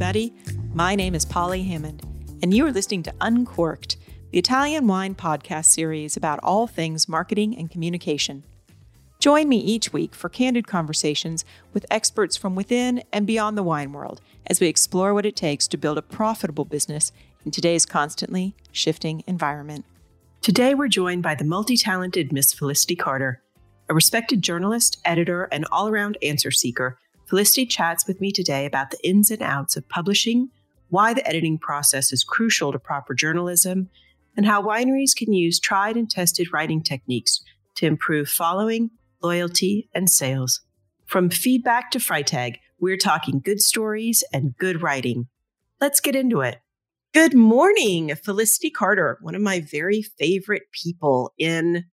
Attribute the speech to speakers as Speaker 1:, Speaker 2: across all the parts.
Speaker 1: Everybody. My name is Polly Hammond, and you are listening to Uncorked, the Italian wine podcast series about all things marketing and communication. Join me each week for candid conversations with experts from within and beyond the wine world as we explore what it takes to build a profitable business in today's constantly shifting environment. Today, we're joined by the multi talented Miss Felicity Carter, a respected journalist, editor, and all around answer seeker Felicity chats with me today about the ins and outs of publishing, why the editing process is crucial to proper journalism, and how wineries can use tried and tested writing techniques to improve following, loyalty, and sales. From feedback to Freitag, we're talking good stories and good writing. Let's get into it. Good morning, Felicity Carter, one of my very favorite people in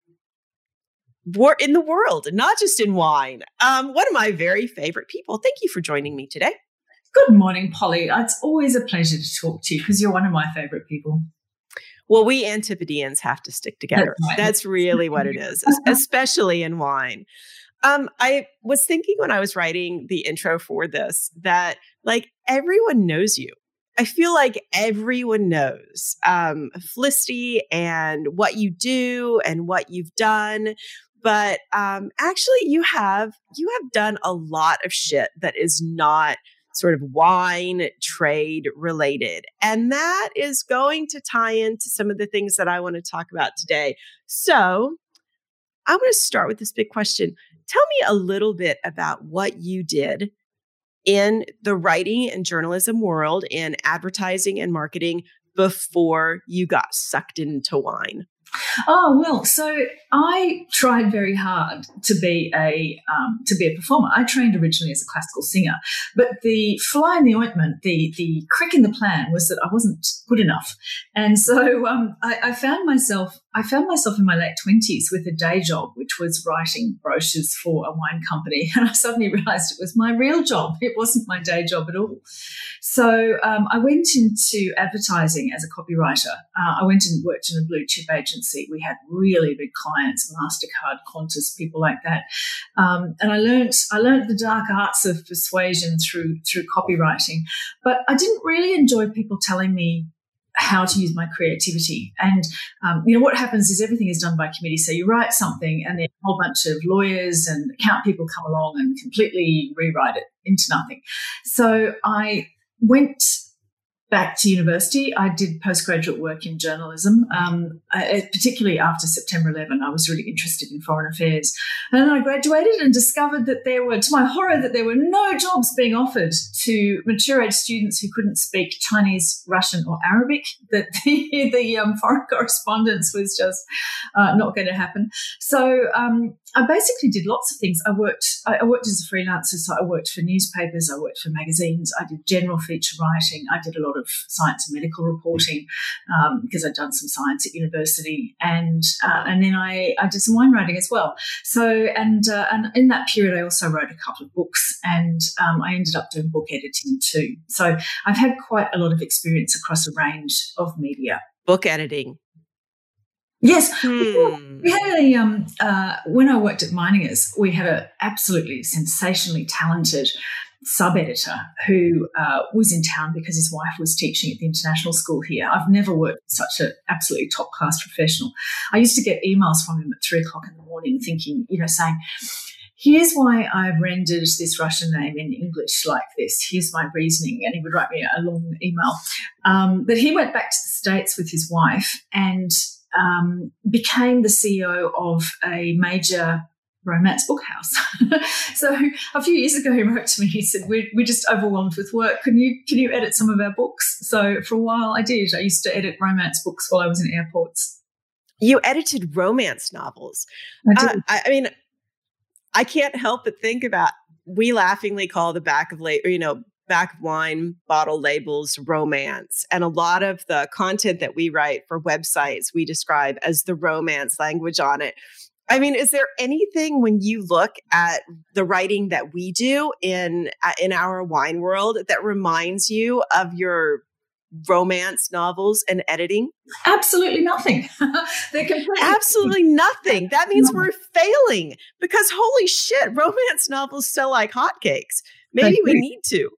Speaker 1: war in the world, not just in wine. Um, one of my very favorite people. Thank you for joining me today.
Speaker 2: Good morning, Polly. It's always a pleasure to talk to you because you're one of my favorite people.
Speaker 1: Well, we Antipodeans have to stick together. That's, right. That's really what it is, especially in wine. Um, I was thinking when I was writing the intro for this that like everyone knows you. I feel like everyone knows um, Felicity and what you do and what you've done but um, actually you have you have done a lot of shit that is not sort of wine trade related and that is going to tie into some of the things that i want to talk about today. So i'm going to start with this big question. Tell me a little bit about what you did in the writing and journalism world in advertising and marketing before you got sucked into wine
Speaker 2: Oh well, so I tried very hard to be a um, to be a performer. I trained originally as a classical singer, but the fly in the ointment, the the crick in the plan was that I wasn't good enough, and so um, I, I found myself I found myself in my late 20s with a day job, which was writing brochures for a wine company. And I suddenly realized it was my real job. It wasn't my day job at all. So um, I went into advertising as a copywriter. Uh, I went and worked in a blue chip agency. We had really big clients, MasterCard, Qantas, people like that. Um, and I learned, I learned the dark arts of persuasion through, through copywriting. But I didn't really enjoy people telling me how to use my creativity. And, um, you know, what happens is everything is done by committee. So you write something and then a whole bunch of lawyers and account people come along and completely rewrite it into nothing. So I went back to university, I did postgraduate work in journalism, um, I, particularly after September 11. I was really interested in foreign affairs. And I graduated and discovered that there were, to my horror, that there were no jobs being offered to mature age students who couldn't speak Chinese, Russian, or Arabic, that the, the um, foreign correspondence was just uh, not going to happen. So um, I basically did lots of things. I worked, I worked as a freelancer, so I worked for newspapers, I worked for magazines, I did general feature writing, I did a lot of science and medical reporting um, because I'd done some science at university, and uh, and then I, I did some wine writing as well. So and uh, and in that period, I also wrote a couple of books, and um, I ended up doing book editing too. So I've had quite a lot of experience across a range of media.
Speaker 1: Book editing
Speaker 2: Yes, hmm. we had a um, uh, when I worked at Meiningers, we had an absolutely sensationally talented sub editor who uh, was in town because his wife was teaching at the international school here. I've never worked with such an absolutely top class professional. I used to get emails from him at three o'clock in the morning, thinking, you know, saying. Here's why I've rendered this Russian name in English like this. Here's my reasoning. And he would write me a long email. Um, but he went back to the States with his wife and um, became the CEO of a major romance book house. so a few years ago, he wrote to me. He said, "We're, we're just overwhelmed with work. Can you can you edit some of our books?" So for a while, I did. I used to edit romance books while I was in airports.
Speaker 1: You edited romance novels. I, uh, I, I mean, I can't help but think about. We laughingly call the back of late, you know, back of wine bottle labels romance. And a lot of the content that we write for websites, we describe as the romance language on it. I mean, is there anything when you look at the writing that we do in uh, in our wine world that reminds you of your romance novels and editing?
Speaker 2: Absolutely nothing. They're completely
Speaker 1: absolutely nothing. That means we're failing because holy shit, romance novels sell like hotcakes. Maybe we need to.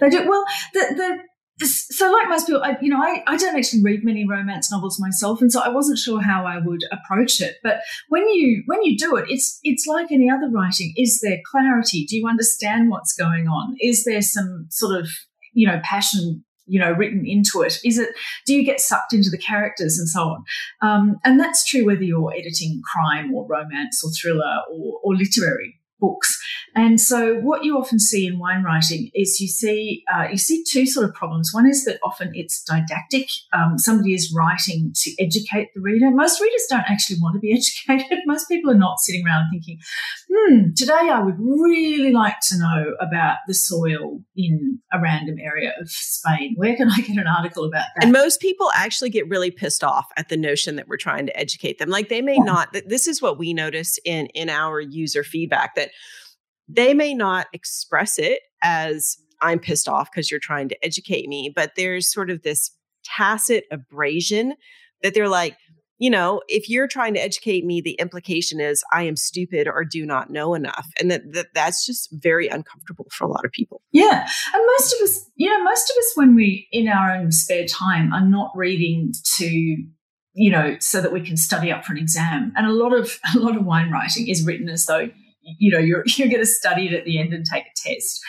Speaker 2: They do well. The the so like most people I, you know I, I don't actually read many romance novels myself and so i wasn't sure how i would approach it. But when you when you do it it's it's like any other writing. Is there clarity? Do you understand what's going on? Is there some sort of you know passion you know written into it? Is it do you get sucked into the characters and so on? Um, and that's true whether you're editing crime or romance or thriller or, or literary books. And so, what you often see in wine writing is you see uh, you see two sort of problems. One is that often it's didactic. Um, somebody is writing to educate the reader. Most readers don't actually want to be educated. Most people are not sitting around thinking, "Hmm, today I would really like to know about the soil in a random area of Spain. Where can I get an article about that?"
Speaker 1: And most people actually get really pissed off at the notion that we're trying to educate them. Like they may yeah. not. This is what we notice in in our user feedback that they may not express it as I'm pissed off because you're trying to educate me, but there's sort of this tacit abrasion that they're like, you know, if you're trying to educate me, the implication is I am stupid or do not know enough. And that, that that's just very uncomfortable for a lot of people.
Speaker 2: Yeah. And most of us, you know, most of us when we in our own spare time are not reading to you know so that we can study up for an exam and a lot of a lot of wine writing is written as though you know you're you're going to study it at the end and take a test.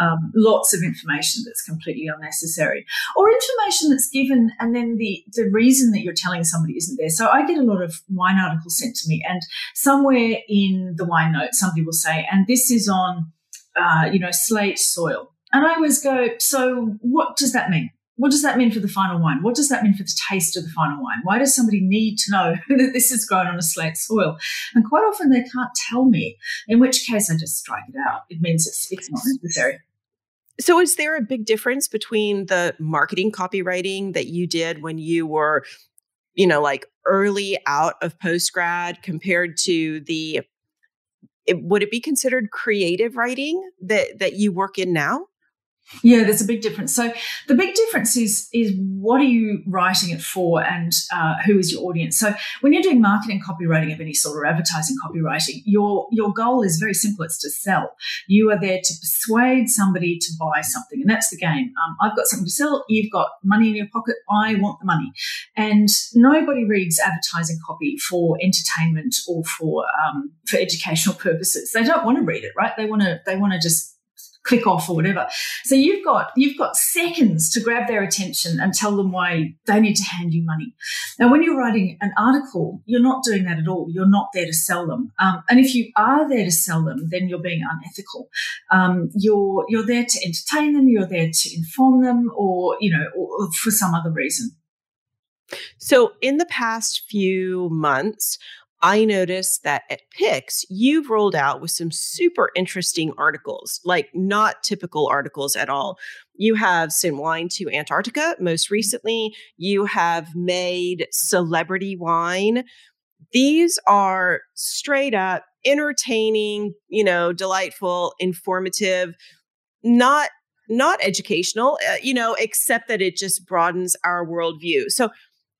Speaker 2: Um, lots of information that's completely unnecessary, or information that's given and then the the reason that you're telling somebody isn't there. So I get a lot of wine articles sent to me, and somewhere in the wine note somebody will say, and this is on uh, you know slate soil, and I always go, so what does that mean? What does that mean for the final wine? What does that mean for the taste of the final wine? Why does somebody need to know that this is grown on a slate soil? And quite often they can't tell me, in which case I just strike it out. It means it's, it's not necessary.
Speaker 1: So, is there a big difference between the marketing copywriting that you did when you were, you know, like early out of post grad compared to the, it, would it be considered creative writing that that you work in now?
Speaker 2: Yeah, there's a big difference. So the big difference is is what are you writing it for, and uh, who is your audience. So when you're doing marketing copywriting of any sort or advertising copywriting, your your goal is very simple. It's to sell. You are there to persuade somebody to buy something, and that's the game. Um, I've got something to sell. You've got money in your pocket. I want the money, and nobody reads advertising copy for entertainment or for um, for educational purposes. They don't want to read it, right? They want to they want to just click off or whatever. So you've got you've got seconds to grab their attention and tell them why they need to hand you money. Now, when you're writing an article, you're not doing that at all. You're not there to sell them. Um, and if you are there to sell them, then you're being unethical. Um, you're you're there to entertain them. You're there to inform them, or you know, or, or for some other reason.
Speaker 1: So, in the past few months, I noticed that at Pix, you've rolled out with some super interesting articles, like not typical articles at all. You have sent wine to Antarctica most recently. You have made celebrity wine. These are straight up entertaining, you know, delightful, informative, not not educational, uh, you know, except that it just broadens our worldview. So,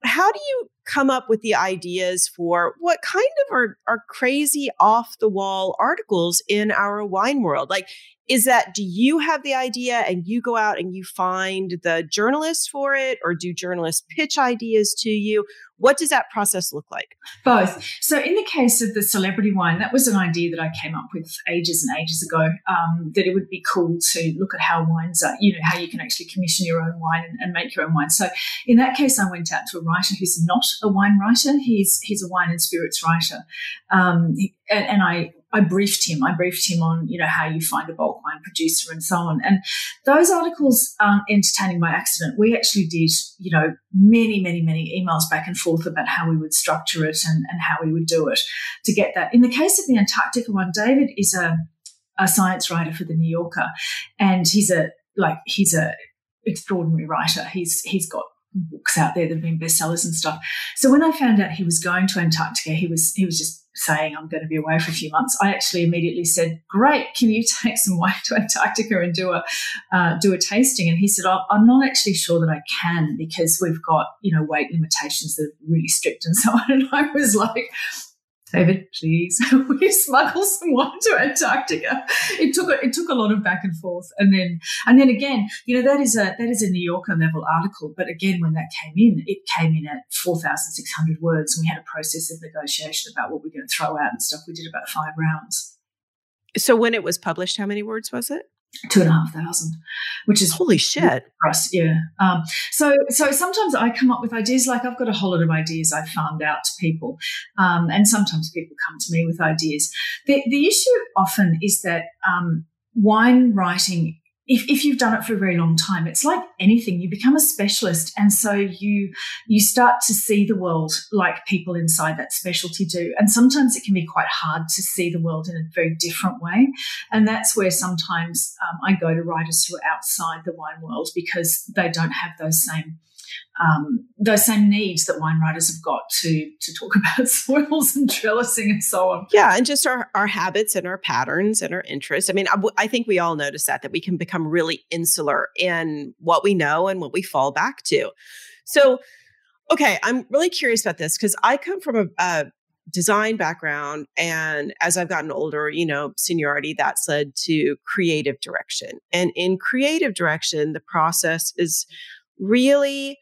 Speaker 1: how do you come up with the ideas for what kind of are, are crazy off the wall articles in our wine world? Like, is that do you have the idea and you go out and you find the journalists for it, or do journalists pitch ideas to you? What does that process look like?
Speaker 2: Both. So, in the case of the celebrity wine, that was an idea that I came up with ages and ages ago. Um, that it would be cool to look at how wines are, you know, how you can actually commission your own wine and, and make your own wine. So, in that case, I went out to a writer who's not a wine writer. He's he's a wine and spirits writer, um, and, and I I briefed him. I briefed him on, you know, how you find a bulk wine producer and so on. And those articles aren't entertaining by accident. We actually did, you know, many, many, many emails back and forth about how we would structure it and, and how we would do it to get that. In the case of the Antarctica one, David is a, a science writer for the New Yorker, and he's a like he's a extraordinary writer. He's he's got books out there that have been bestsellers and stuff. So when I found out he was going to Antarctica, he was he was just saying I'm going to be away for a few months. I actually immediately said, "Great, can you take some wine to Antarctica and do a uh, do a tasting?" And he said, "I'm not actually sure that I can because we've got you know weight limitations that are really strict and so on." And I was like, David, please, we smuggle some wine to Antarctica. It took a, it took a lot of back and forth, and then and then again, you know that is a that is a New Yorker level article. But again, when that came in, it came in at four thousand six hundred words, and we had a process of negotiation about what we are going to throw out and stuff. We did about five rounds.
Speaker 1: So when it was published, how many words was it?
Speaker 2: Two and a half thousand, which is
Speaker 1: holy shit
Speaker 2: for us. Yeah. Um, so so sometimes I come up with ideas like I've got a whole lot of ideas I've found out to people, um, and sometimes people come to me with ideas. The the issue often is that um, wine writing if, if you've done it for a very long time, it's like anything. You become a specialist, and so you you start to see the world like people inside that specialty do. And sometimes it can be quite hard to see the world in a very different way. And that's where sometimes um, I go to writers who are outside the wine world because they don't have those same um, those same needs that wine writers have got to to talk about soils and trellising and so on.
Speaker 1: Yeah, and just our our habits and our patterns and our interests. I mean, I, I think we all notice that that we can become really insular in what we know and what we fall back to. So, okay, I'm really curious about this because I come from a, a design background and as i've gotten older you know seniority that's led to creative direction and in creative direction the process is really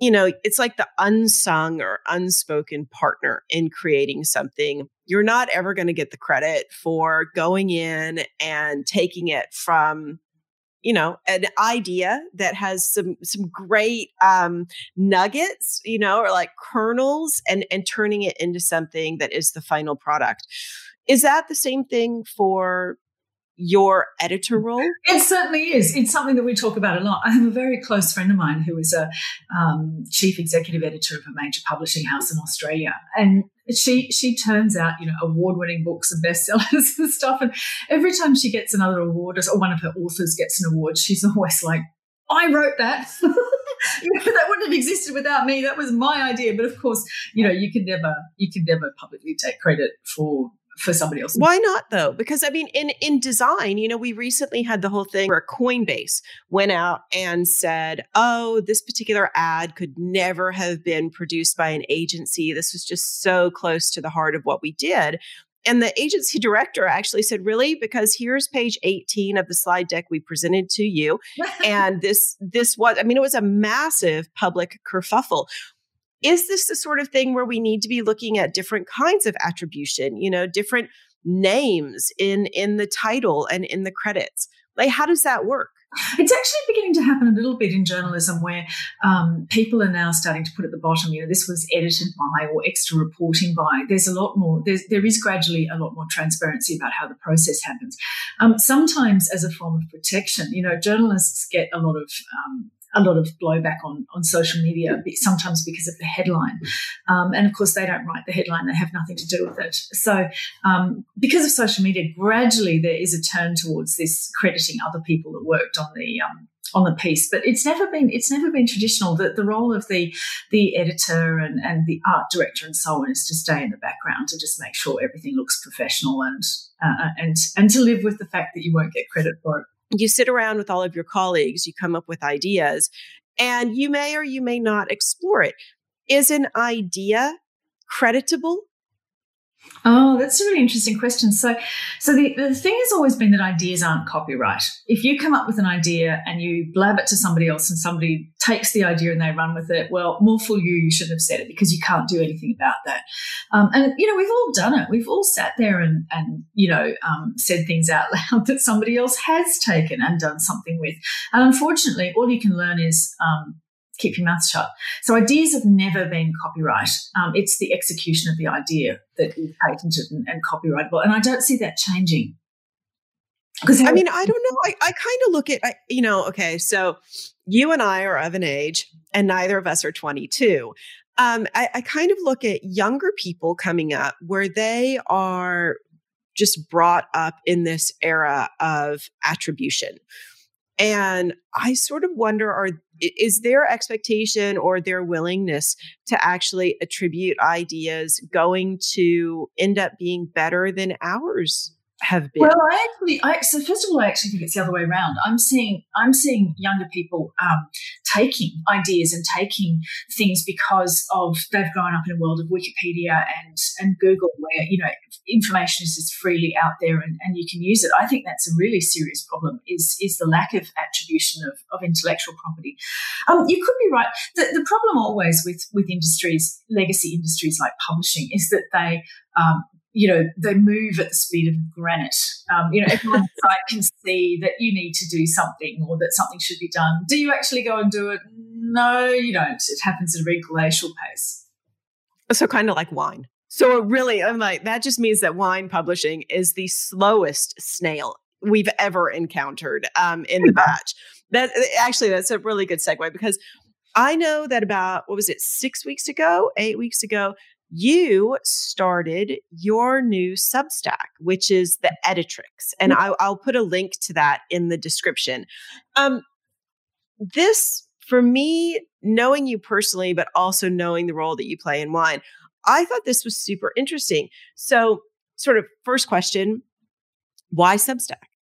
Speaker 1: you know, it's like the unsung or unspoken partner in creating something. You're not ever going to get the credit for going in and taking it from you know an idea that has some some great um nuggets you know or like kernels and and turning it into something that is the final product is that the same thing for your editor role?
Speaker 2: It certainly is. It's something that we talk about a lot. I have a very close friend of mine who is a um, chief executive editor of a major publishing house in Australia, and she she turns out you know award winning books and bestsellers and stuff. And every time she gets another award, or one of her authors gets an award, she's always like, "I wrote that." you know, that wouldn't have existed without me. That was my idea. But of course, you know, you can never you can never publicly take credit for for somebody else.
Speaker 1: Why not though? Because I mean, in in design, you know, we recently had the whole thing where Coinbase went out and said, "Oh, this particular ad could never have been produced by an agency. This was just so close to the heart of what we did." And the agency director actually said, "Really? Because here's page 18 of the slide deck we presented to you, and this this was. I mean, it was a massive public kerfuffle is this the sort of thing where we need to be looking at different kinds of attribution you know different names in in the title and in the credits like how does that work
Speaker 2: it's actually beginning to happen a little bit in journalism where um, people are now starting to put at the bottom, you know, this was edited by or extra reporting by. There's a lot more, there's, there is gradually a lot more transparency about how the process happens. Um, sometimes as a form of protection, you know, journalists get a lot of um, a lot of blowback on, on social media, sometimes because of the headline. Um, and of course, they don't write the headline, they have nothing to do with it. So, um, because of social media, gradually there is a turn towards this crediting other people that worked on the um, on the piece, but it's never been it's never been traditional. that the role of the the editor and, and the art director and so on is to stay in the background to just make sure everything looks professional and uh, and and to live with the fact that you won't get credit for it
Speaker 1: you sit around with all of your colleagues, you come up with ideas, and you may or you may not explore it. Is an idea creditable
Speaker 2: Oh, that's a really interesting question. So, so the, the thing has always been that ideas aren't copyright. If you come up with an idea and you blab it to somebody else and somebody takes the idea and they run with it, well, more for you, you shouldn't have said it because you can't do anything about that. Um, and, you know, we've all done it. We've all sat there and, and you know, um, said things out loud that somebody else has taken and done something with. And unfortunately, all you can learn is um, keep your mouth shut. So ideas have never been copyright. Um, it's the execution of the idea that is patented and, and copyrightable. And I don't see that changing.
Speaker 1: Because I mean, I don't know. I, I kind of look at, I, you know, okay, so you and I are of an age, and neither of us are 22. Um, I, I kind of look at younger people coming up where they are just brought up in this era of attribution and I sort of wonder are is their expectation or their willingness to actually attribute ideas going to end up being better than ours? Have been?
Speaker 2: Well, I actually, I, so first of all, I actually think it's the other way around. I'm seeing, I'm seeing younger people um, taking ideas and taking things because of they've grown up in a world of Wikipedia and and Google, where you know information is just freely out there and, and you can use it. I think that's a really serious problem. Is is the lack of attribution of, of intellectual property? Um, you could be right. The, the problem always with with industries, legacy industries like publishing, is that they um, you know, they move at the speed of granite. Um, you know, everyone on site can see that you need to do something or that something should be done. Do you actually go and do it? No, you don't. It happens at a very glacial pace.
Speaker 1: So kind of like wine. So really, I'm like, that just means that wine publishing is the slowest snail we've ever encountered um, in the batch. That actually, that's a really good segue because I know that about what was it, six weeks ago, eight weeks ago, you started your new Substack, which is the Editrix. And mm. I, will put a link to that in the description. Um, this, for me, knowing you personally, but also knowing the role that you play in wine, I thought this was super interesting. So, sort of first question why Substack?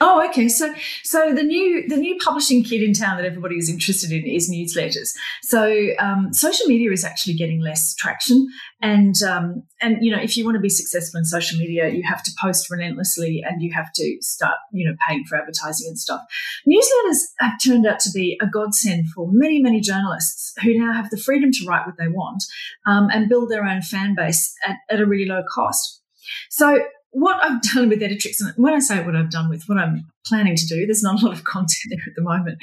Speaker 2: Oh, okay. So, so the new the new publishing kit in town that everybody is interested in is newsletters. So, um, social media is actually getting less traction, and um, and you know, if you want to be successful in social media, you have to post relentlessly, and you have to start, you know, paying for advertising and stuff. Newsletters have turned out to be a godsend for many many journalists who now have the freedom to write what they want um, and build their own fan base at, at a really low cost. So what I've done with Editrix, and when I say what I've done with what I'm planning to do, there's not a lot of content there at the moment,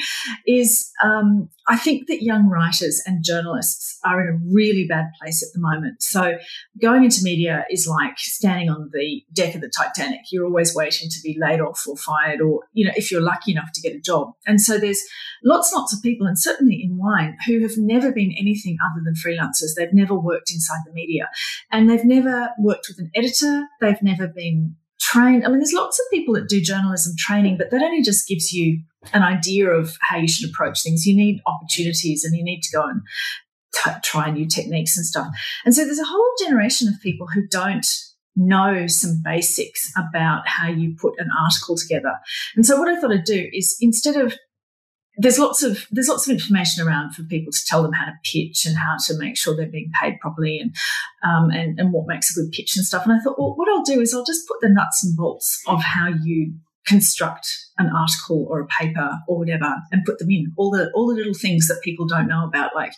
Speaker 2: is um, I think that young writers and journalists are in a really bad place at the moment. So going into media is like standing on the deck of the Titanic. You're always waiting to be laid off or fired, or, you know, if you're lucky enough to get a job. And so there's lots and lots of people, and certainly in wine, who have never been anything other than freelancers. They've never worked inside the media and they've never worked with an editor. They've never been trained. I mean, there's lots of people that do journalism training, but that only just gives you an idea of how you should approach things. You need opportunities and you need to go and t- try new techniques and stuff. And so there's a whole generation of people who don't know some basics about how you put an article together. And so what I thought I'd do is instead of there's lots of there's lots of information around for people to tell them how to pitch and how to make sure they're being paid properly and um, and and what makes a good pitch and stuff. And I thought, well, what I'll do is I'll just put the nuts and bolts of how you construct an article or a paper or whatever and put them in all the all the little things that people don't know about like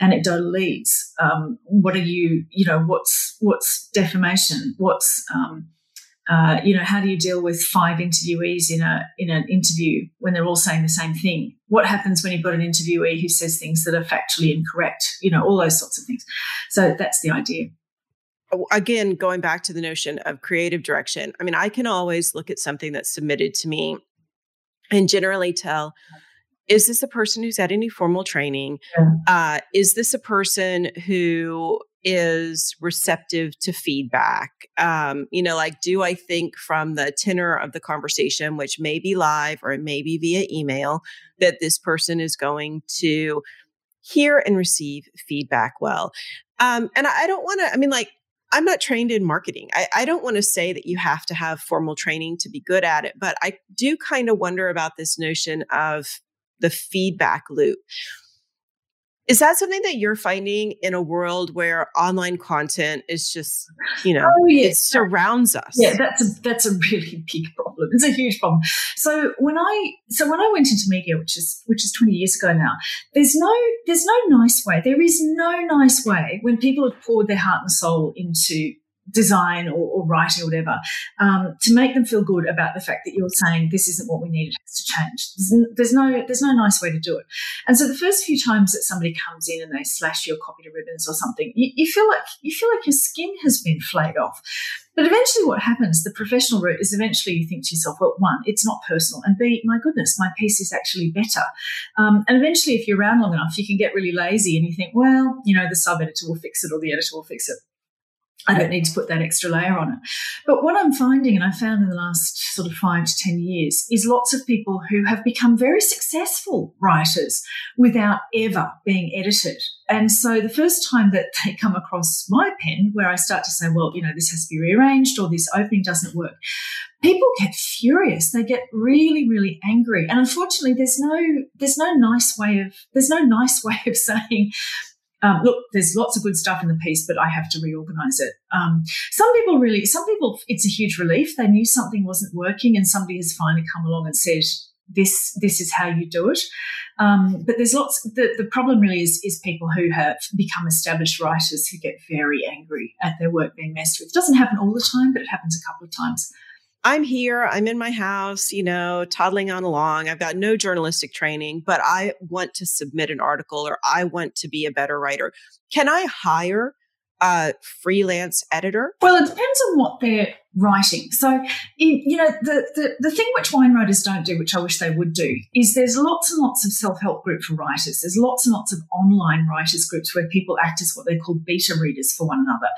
Speaker 2: anecdotal leads um, what are you you know what's what's defamation what's um, uh, you know, how do you deal with five interviewees in a in an interview when they're all saying the same thing? What happens when you've got an interviewee who says things that are factually incorrect? You know, all those sorts of things. So that's the idea.
Speaker 1: Oh, again, going back to the notion of creative direction. I mean, I can always look at something that's submitted to me and generally tell is this a person who's had any formal training? Yeah. Uh, is this a person who is receptive to feedback. Um, you know, like, do I think from the tenor of the conversation, which may be live or it may be via email, that this person is going to hear and receive feedback well? Um, and I, I don't want to, I mean, like, I'm not trained in marketing. I, I don't want to say that you have to have formal training to be good at it, but I do kind of wonder about this notion of the feedback loop. Is that something that you're finding in a world where online content is just, you know, oh, yeah. it surrounds us?
Speaker 2: Yeah, that's a that's a really big problem. It's a huge problem. So when I so when I went into media, which is which is 20 years ago now, there's no there's no nice way. There is no nice way when people have poured their heart and soul into design or, or, writing or whatever, um, to make them feel good about the fact that you're saying this isn't what we need, it has to change. There's, there's, no there's no nice way to do it. And so the first few times that somebody comes in and they slash your copy to ribbons or something, you, you feel like you feel like your skin has been flayed off. But eventually, what happens, the professional route, is eventually you think to yourself, well, one, it's not personal, and B, my goodness, my piece is actually better. Um, and eventually, if you're around long enough, you can get really lazy and you think, well, you know, the sub editor will fix it or the editor will fix it. I don't need to put that extra layer on it. But what I'm finding, and I found in the last sort of five to 10 years, is lots of people who have become very successful writers without ever being edited. And so the first time that they come across my pen, where I start to say, well, you know, this has to be rearranged or this opening doesn't work, people get furious. They get really, really angry. And unfortunately, there's no, there's no nice way of, there's no nice way of saying, um, look, there's lots of good stuff in the piece, but I have to reorganize it. Um, some people really, some people, it's a huge relief. They knew something wasn't working, and somebody has finally come along and said, "This, this is how you do it." Um, but there's lots. The, the problem really is is people who have become established writers who get very angry at their work being messed with. It doesn't happen all the time, but it happens a couple of times.
Speaker 1: I'm here, I'm in my house, you know, toddling on along. I've got no journalistic training, but I want to submit an article or I want to be a better writer. Can I hire a freelance editor?
Speaker 2: Well, it depends on what they're writing. So, in, you know, the, the, the thing which wine writers don't do, which I wish they would do, is there's lots and lots of self help group for writers. There's lots and lots of online writers groups where people act as what they call beta readers for one another,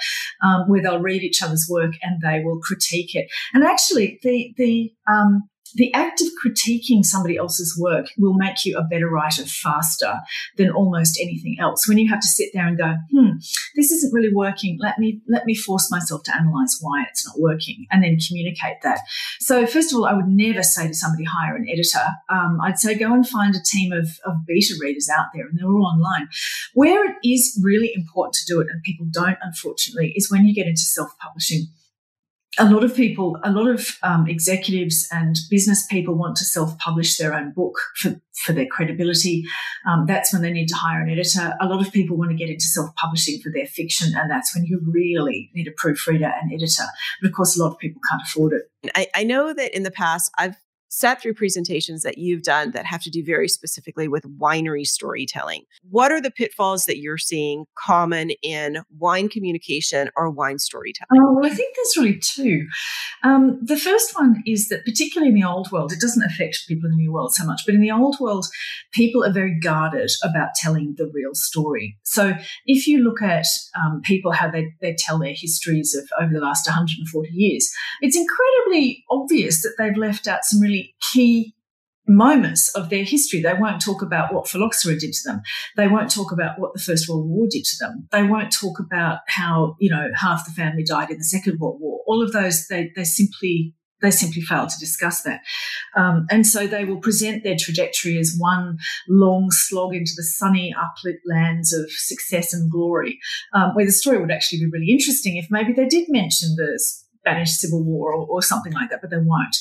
Speaker 2: um, where they'll read each other's work and they will critique it. And actually, the the um, the act of critiquing somebody else's work will make you a better writer faster than almost anything else. When you have to sit there and go, hmm, this isn't really working. Let me let me force myself to analyze why it's not working and then communicate that. So first of all, I would never say to somebody hire an editor. Um, I'd say go and find a team of, of beta readers out there, and they're all online. Where it is really important to do it, and people don't, unfortunately, is when you get into self publishing a lot of people, a lot of um, executives and business people want to self-publish their own book for, for their credibility. Um, that's when they need to hire an editor. A lot of people want to get into self-publishing for their fiction, and that's when you really need a proofreader and editor. But of course, a lot of people can't afford it.
Speaker 1: I, I know that in the past, I've sat through presentations that you've done that have to do very specifically with winery storytelling. What are the pitfalls that you're seeing common in wine communication or wine storytelling?
Speaker 2: Oh, well, I think there's really two. Um, the first one is that, particularly in the old world, it doesn't affect people in the new world so much, but in the old world, people are very guarded about telling the real story. So if you look at um, people, how they, they tell their histories of over the last 140 years, it's incredibly obvious that they've left out some really key moments of their history. They won't talk about what phylloxera did to them. They won't talk about what the First World War did to them. They won't talk about how, you know, half the family died in the Second World War. All of those, they, they simply they simply fail to discuss that. Um, and so they will present their trajectory as one long slog into the sunny, uplit lands of success and glory, um, where the story would actually be really interesting if maybe they did mention the Spanish Civil War or, or something like that, but they won't.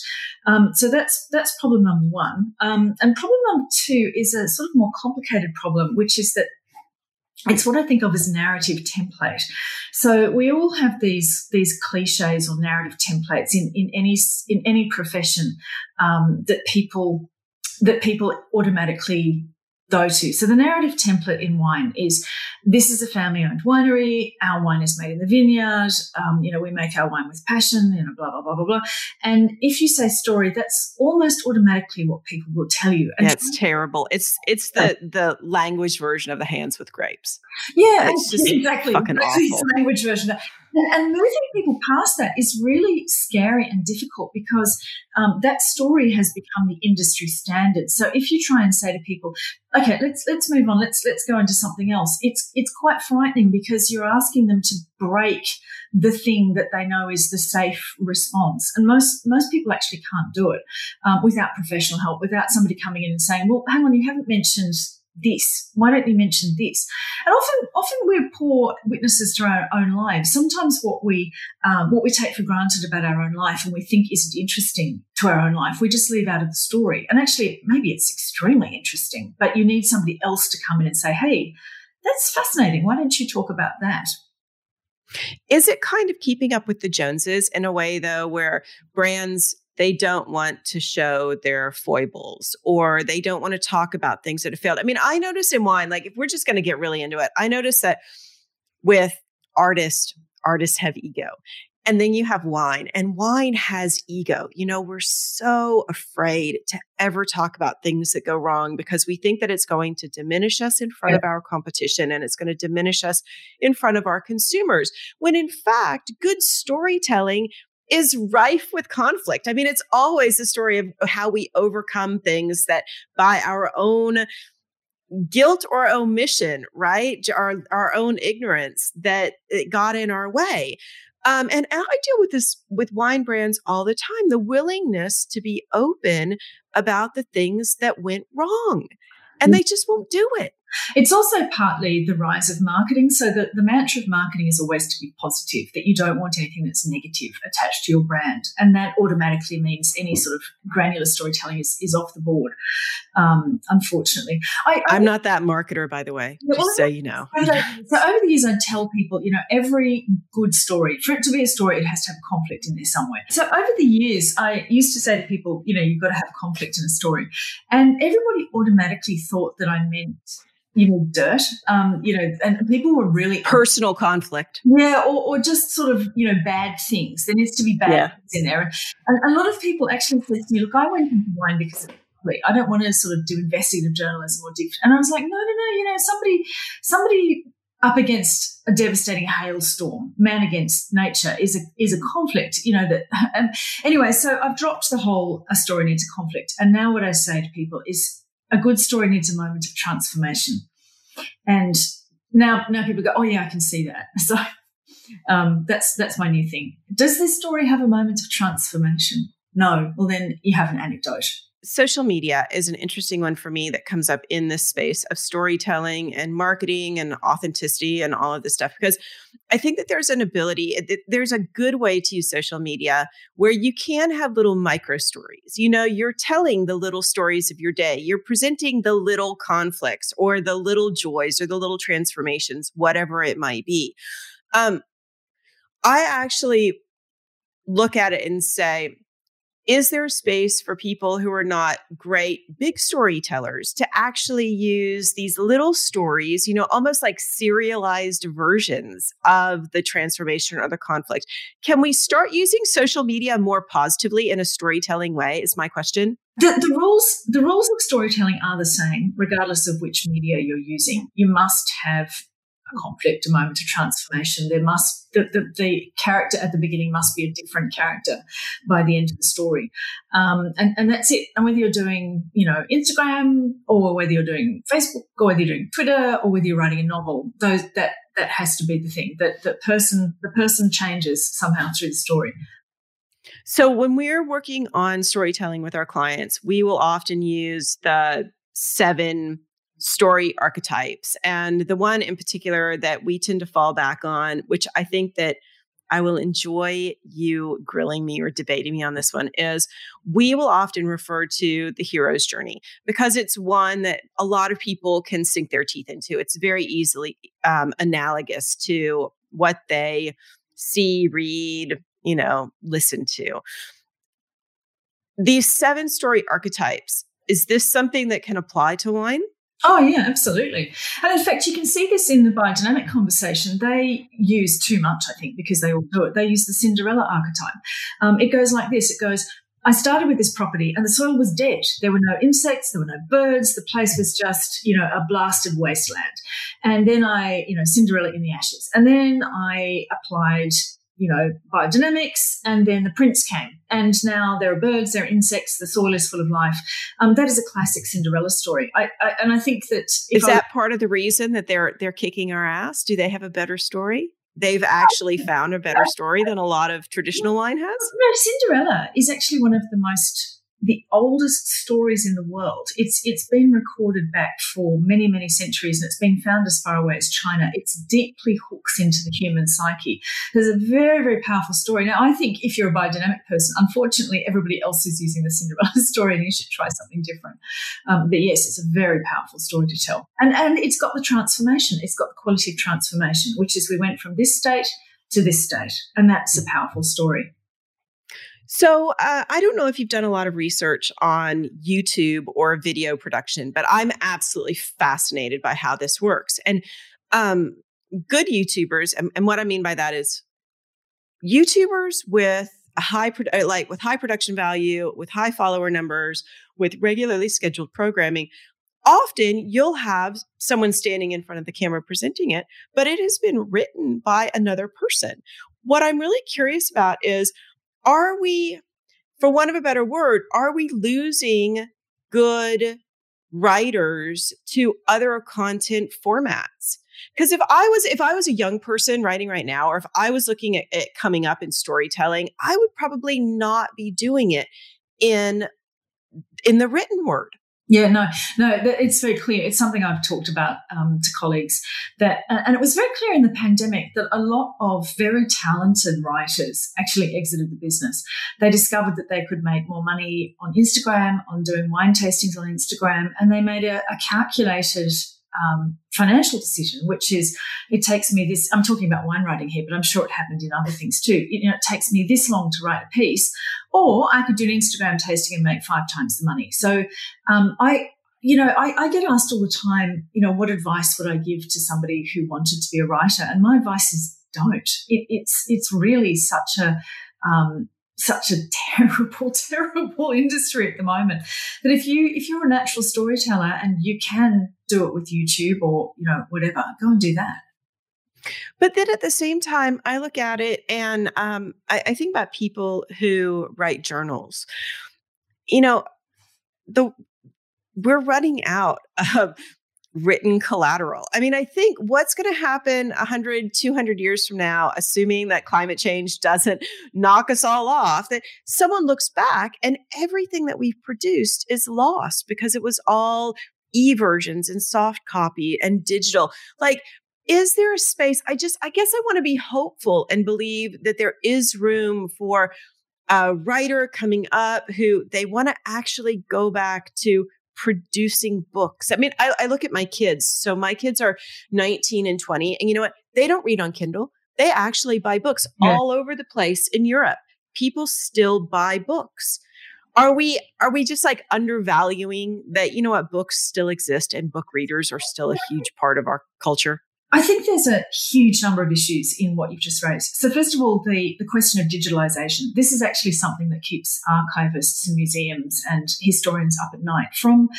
Speaker 2: Um, so that's that's problem number one. Um, and problem number two is a sort of more complicated problem, which is that it's what I think of as narrative template. So we all have these these cliches or narrative templates in, in any in any profession um, that people that people automatically go to. So the narrative template in wine is this is a family owned winery. Our wine is made in the vineyard. Um, you know, we make our wine with passion, you know, blah, blah, blah, blah, blah. And if you say story, that's almost automatically what people will tell you.
Speaker 1: And That's terrible. It's, it's the, the language version of the hands with grapes.
Speaker 2: Yeah, it's just exactly. Fucking awful. language version. And moving people past that is really scary and difficult because um, that story has become the industry standard. So if you try and say to people, "Okay, let's let's move on. Let's let's go into something else," it's it's quite frightening because you're asking them to break the thing that they know is the safe response. And most most people actually can't do it um, without professional help, without somebody coming in and saying, "Well, hang on, you haven't mentioned." This? Why don't you mention this? And often, often we're poor witnesses to our own lives. Sometimes what we um, what we take for granted about our own life and we think isn't interesting to our own life, we just leave out of the story. And actually, maybe it's extremely interesting, but you need somebody else to come in and say, "Hey, that's fascinating. Why don't you talk about that?"
Speaker 1: Is it kind of keeping up with the Joneses in a way, though, where brands they don't want to show their foibles or they don't want to talk about things that have failed? I mean, I notice in wine, like if we're just going to get really into it, I notice that with artists, artists have ego. And then you have wine, and wine has ego. You know, we're so afraid to ever talk about things that go wrong because we think that it's going to diminish us in front yeah. of our competition and it's going to diminish us in front of our consumers. When in fact, good storytelling is rife with conflict. I mean, it's always a story of how we overcome things that by our own guilt or omission, right? Our, our own ignorance that it got in our way. Um, and I deal with this with wine brands all the time the willingness to be open about the things that went wrong. And mm. they just won't do it.
Speaker 2: It's also partly the rise of marketing. So the, the mantra of marketing is always to be positive, that you don't want anything that's negative attached to your brand. And that automatically means any sort of granular storytelling is, is off the board, um, unfortunately.
Speaker 1: I, am not that marketer, by the way, just well, so you know.
Speaker 2: So over the years, I tell people, you know, every good story, for it to be a story, it has to have conflict in there somewhere. So over the years, I used to say to people, you know, you've got to have conflict in a story. And everybody automatically thought that I meant you know, dirt, um, you know, and people were really
Speaker 1: personal conflict.
Speaker 2: Yeah, or, or just sort of, you know, bad things. There needs to be bad yeah. things in there. And a lot of people actually said to me, look, I went into wine because of I don't want to sort of do investigative journalism or deep. And I was like, no, no, no, you know, somebody, somebody up against a devastating hailstorm, man against nature is a is a conflict, you know that. Um, anyway, so I've dropped the whole a story needs a conflict, and now what I say to people is a good story needs a moment of transformation. And now, now people go, oh yeah, I can see that. So um, that's that's my new thing. Does this story have a moment of transformation? No. Well, then you have an anecdote
Speaker 1: social media is an interesting one for me that comes up in this space of storytelling and marketing and authenticity and all of this stuff because I think that there's an ability, there's a good way to use social media where you can have little micro stories. You know, you're telling the little stories of your day, you're presenting the little conflicts or the little joys or the little transformations, whatever it might be. Um, I actually look at it and say, is there space for people who are not great big storytellers to actually use these little stories, you know, almost like serialized versions of the transformation or the conflict? Can we start using social media more positively in a storytelling way? Is my question.
Speaker 2: The, the rules the rules of storytelling are the same regardless of which media you're using. You must have conflict, a moment of transformation. There must the, the, the, character at the beginning must be a different character by the end of the story, um, and and that's it. And whether you're doing you know Instagram or whether you're doing Facebook or whether you're doing Twitter or whether you're writing a novel, those that that has to be the thing that the person the person changes somehow through the story.
Speaker 1: So when we're working on storytelling with our clients, we will often use the seven story archetypes. And the one in particular that we tend to fall back on, which I think that I will enjoy you grilling me or debating me on this one is we will often refer to the hero's journey because it's one that a lot of people can sink their teeth into. It's very easily um, analogous to what they see, read, you know, listen to. These seven story archetypes, is this something that can apply to wine?
Speaker 2: Oh, yeah, absolutely. And in fact, you can see this in the biodynamic conversation. They use too much, I think, because they all do it. They use the Cinderella archetype. Um, it goes like this it goes, I started with this property and the soil was dead. There were no insects, there were no birds. The place was just, you know, a blasted wasteland. And then I, you know, Cinderella in the ashes. And then I applied you know, biodynamics, and then the prince came. And now there are birds, there are insects, the soil is full of life. Um, that is a classic Cinderella story. I, I, and I think that
Speaker 1: is that I, part of the reason that they're they're kicking our ass. Do they have a better story? They've actually found a better story than a lot of traditional wine has.
Speaker 2: No, Cinderella is actually one of the most the oldest stories in the world. It's it's been recorded back for many many centuries, and it's been found as far away as China. It's deeply hooks into the human psyche. There's a very very powerful story. Now, I think if you're a biodynamic person, unfortunately, everybody else is using the Cinderella story, and you should try something different. Um, but yes, it's a very powerful story to tell, and and it's got the transformation. It's got the quality of transformation, which is we went from this state to this state. And that's a powerful story.
Speaker 1: So, uh, I don't know if you've done a lot of research on YouTube or video production, but I'm absolutely fascinated by how this works. And um, good YouTubers, and, and what I mean by that is YouTubers with a high uh, like with high production value, with high follower numbers, with regularly scheduled programming, often you'll have someone standing in front of the camera presenting it, but it has been written by another person. What I'm really curious about is are we, for want of a better word, are we losing good writers to other content formats? Because if I was if I was a young person writing right now, or if I was looking at it coming up in storytelling, I would probably not be doing it in in the written word.
Speaker 2: Yeah, no, no, it's very clear. It's something I've talked about um, to colleagues that, and it was very clear in the pandemic that a lot of very talented writers actually exited the business. They discovered that they could make more money on Instagram, on doing wine tastings on Instagram, and they made a, a calculated um, financial decision, which is it takes me this. I'm talking about wine writing here, but I'm sure it happened in other things too. It, you know, it takes me this long to write a piece, or I could do an Instagram tasting and make five times the money. So um, I. You know, I, I get asked all the time, you know, what advice would I give to somebody who wanted to be a writer? And my advice is don't. It, it's it's really such a um, such a terrible, terrible industry at the moment that if you if you're a natural storyteller and you can do it with YouTube or you know whatever, go and do that.
Speaker 1: But then at the same time, I look at it and um, I, I think about people who write journals. You know, the we're running out of written collateral. I mean, I think what's going to happen 100, 200 years from now, assuming that climate change doesn't knock us all off, that someone looks back and everything that we've produced is lost because it was all e versions and soft copy and digital. Like, is there a space? I just, I guess I want to be hopeful and believe that there is room for a writer coming up who they want to actually go back to producing books. I mean, I, I, look at my kids. So my kids are 19 and 20. And you know what? They don't read on Kindle. They actually buy books yeah. all over the place in Europe. People still buy books. Are we are we just like undervaluing that you know what books still exist and book readers are still a huge part of our culture?
Speaker 2: I think there's a huge number of issues in what you've just raised. So, first of all, the, the question of digitalization. This is actually something that keeps archivists and museums and historians up at night. From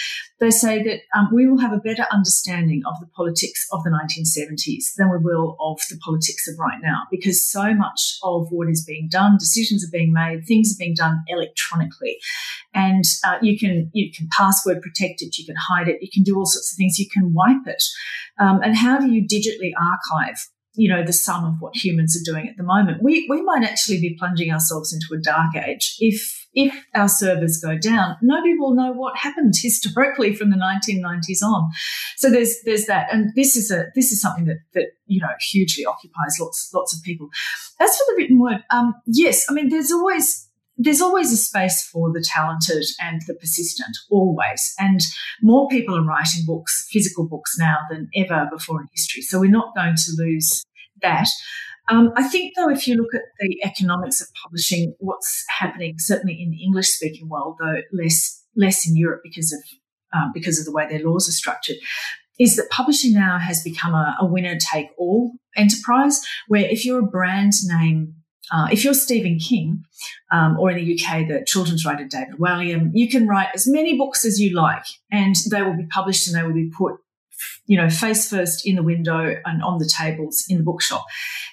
Speaker 2: they say that um, we will have a better understanding of the politics of the 1970s than we will of the politics of right now, because so much of what is being done, decisions are being made, things are being done electronically, and uh, you can you can password protect it, you can hide it, you can do all sorts of things, you can wipe it. Um, and how do you digitally archive you know the sum of what humans are doing at the moment? We we might actually be plunging ourselves into a dark age. If if our servers go down nobody will know what happened historically from the 1990s on. So there's there's that. And this is a this is something that that you know hugely occupies lots lots of people. As for the written word um yes i mean there's always there's always a space for the talented and the persistent, always. And more people are writing books, physical books now than ever before in history. So we're not going to lose that. Um, I think, though, if you look at the economics of publishing, what's happening, certainly in the English speaking world, though less less in Europe because of um, because of the way their laws are structured, is that publishing now has become a, a winner take all enterprise. Where if you're a brand name uh, if you're Stephen King, um, or in the UK, the children's writer David Walliams, you can write as many books as you like, and they will be published and they will be put, you know, face first in the window and on the tables in the bookshop.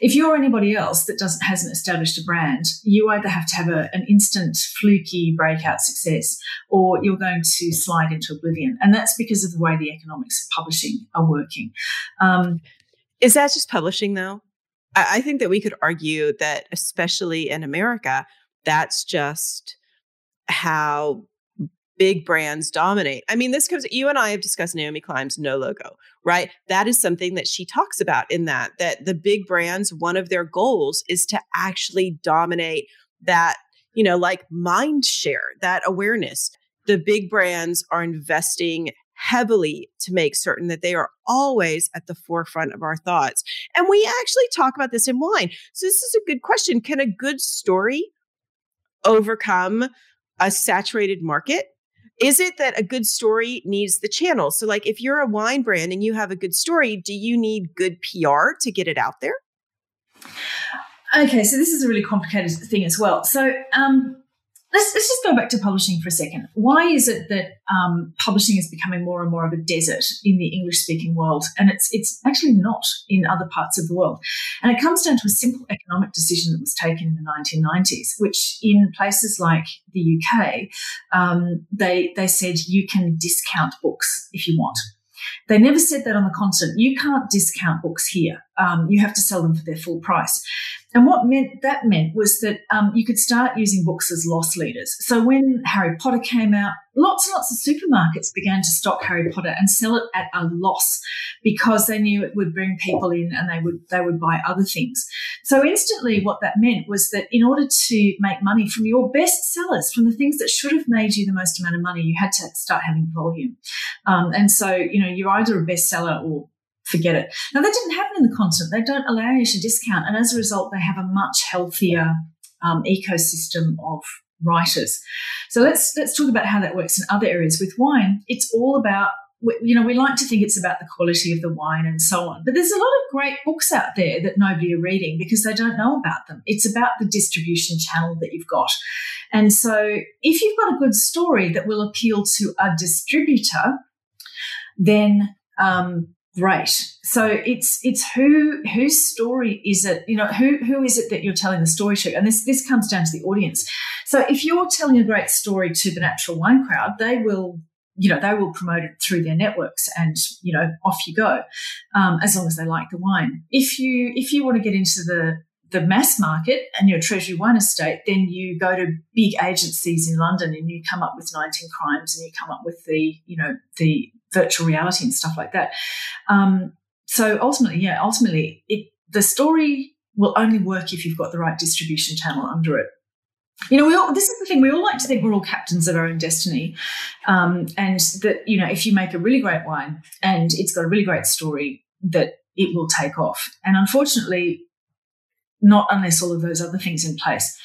Speaker 2: If you're anybody else that doesn't hasn't established a brand, you either have to have a, an instant fluky breakout success, or you're going to slide into oblivion, and that's because of the way the economics of publishing are working. Um,
Speaker 1: Is that just publishing though? I think that we could argue that, especially in America, that's just how big brands dominate. I mean, this comes, you and I have discussed Naomi Klein's no logo, right? That is something that she talks about in that, that the big brands, one of their goals is to actually dominate that, you know, like mind share, that awareness. The big brands are investing heavily to make certain that they are always at the forefront of our thoughts. And we actually talk about this in wine. So, this is a good question. Can a good story overcome a saturated market? Is it that a good story needs the channel? So, like if you're a wine brand and you have a good story, do you need good PR to get it out there?
Speaker 2: Okay, so this is a really complicated thing as well. So, um, let's, let's just go back to publishing for a second. Why is it that um, publishing is becoming more and more of a desert in the English speaking world? And it's, it's actually not in other parts of the world. And it comes down to a simple economic decision that was taken in the 1990s, which in places like the UK, um, they, they said you can discount books if you want. They never said that on the continent. You can't discount books here. Um, you have to sell them for their full price. And what meant that meant was that um, you could start using books as loss leaders. So when Harry Potter came out, lots and lots of supermarkets began to stock Harry Potter and sell it at a loss because they knew it would bring people in and they would they would buy other things. So instantly, what that meant was that in order to make money from your best sellers, from the things that should have made you the most amount of money, you had to start having volume. Um, and so you know you're either a bestseller or forget it. Now, that didn't happen in the continent. They don't allow you to discount. And as a result, they have a much healthier um, ecosystem of writers. So let's, let's talk about how that works in other areas. With wine, it's all about you know, we like to think it's about the quality of the wine and so on. But there's a lot of great books out there that nobody are reading because they don't know about them. It's about the distribution channel that you've got. And so if you've got a good story that will appeal to a distributor, then um, great. So it's it's who whose story is it? You know, who who is it that you're telling the story to? And this this comes down to the audience. So if you're telling a great story to the natural wine crowd, they will you know they will promote it through their networks and you know off you go um, as long as they like the wine if you if you want to get into the the mass market and your treasury wine estate then you go to big agencies in london and you come up with 19 crimes and you come up with the you know the virtual reality and stuff like that. Um, so ultimately, yeah, ultimately, it the story will only work if you've got the right distribution channel under it. You know, we all, this is the thing. We all like to think we're all captains of our own destiny, um, and that you know, if you make a really great wine and it's got a really great story, that it will take off. And unfortunately, not unless all of those other things in place.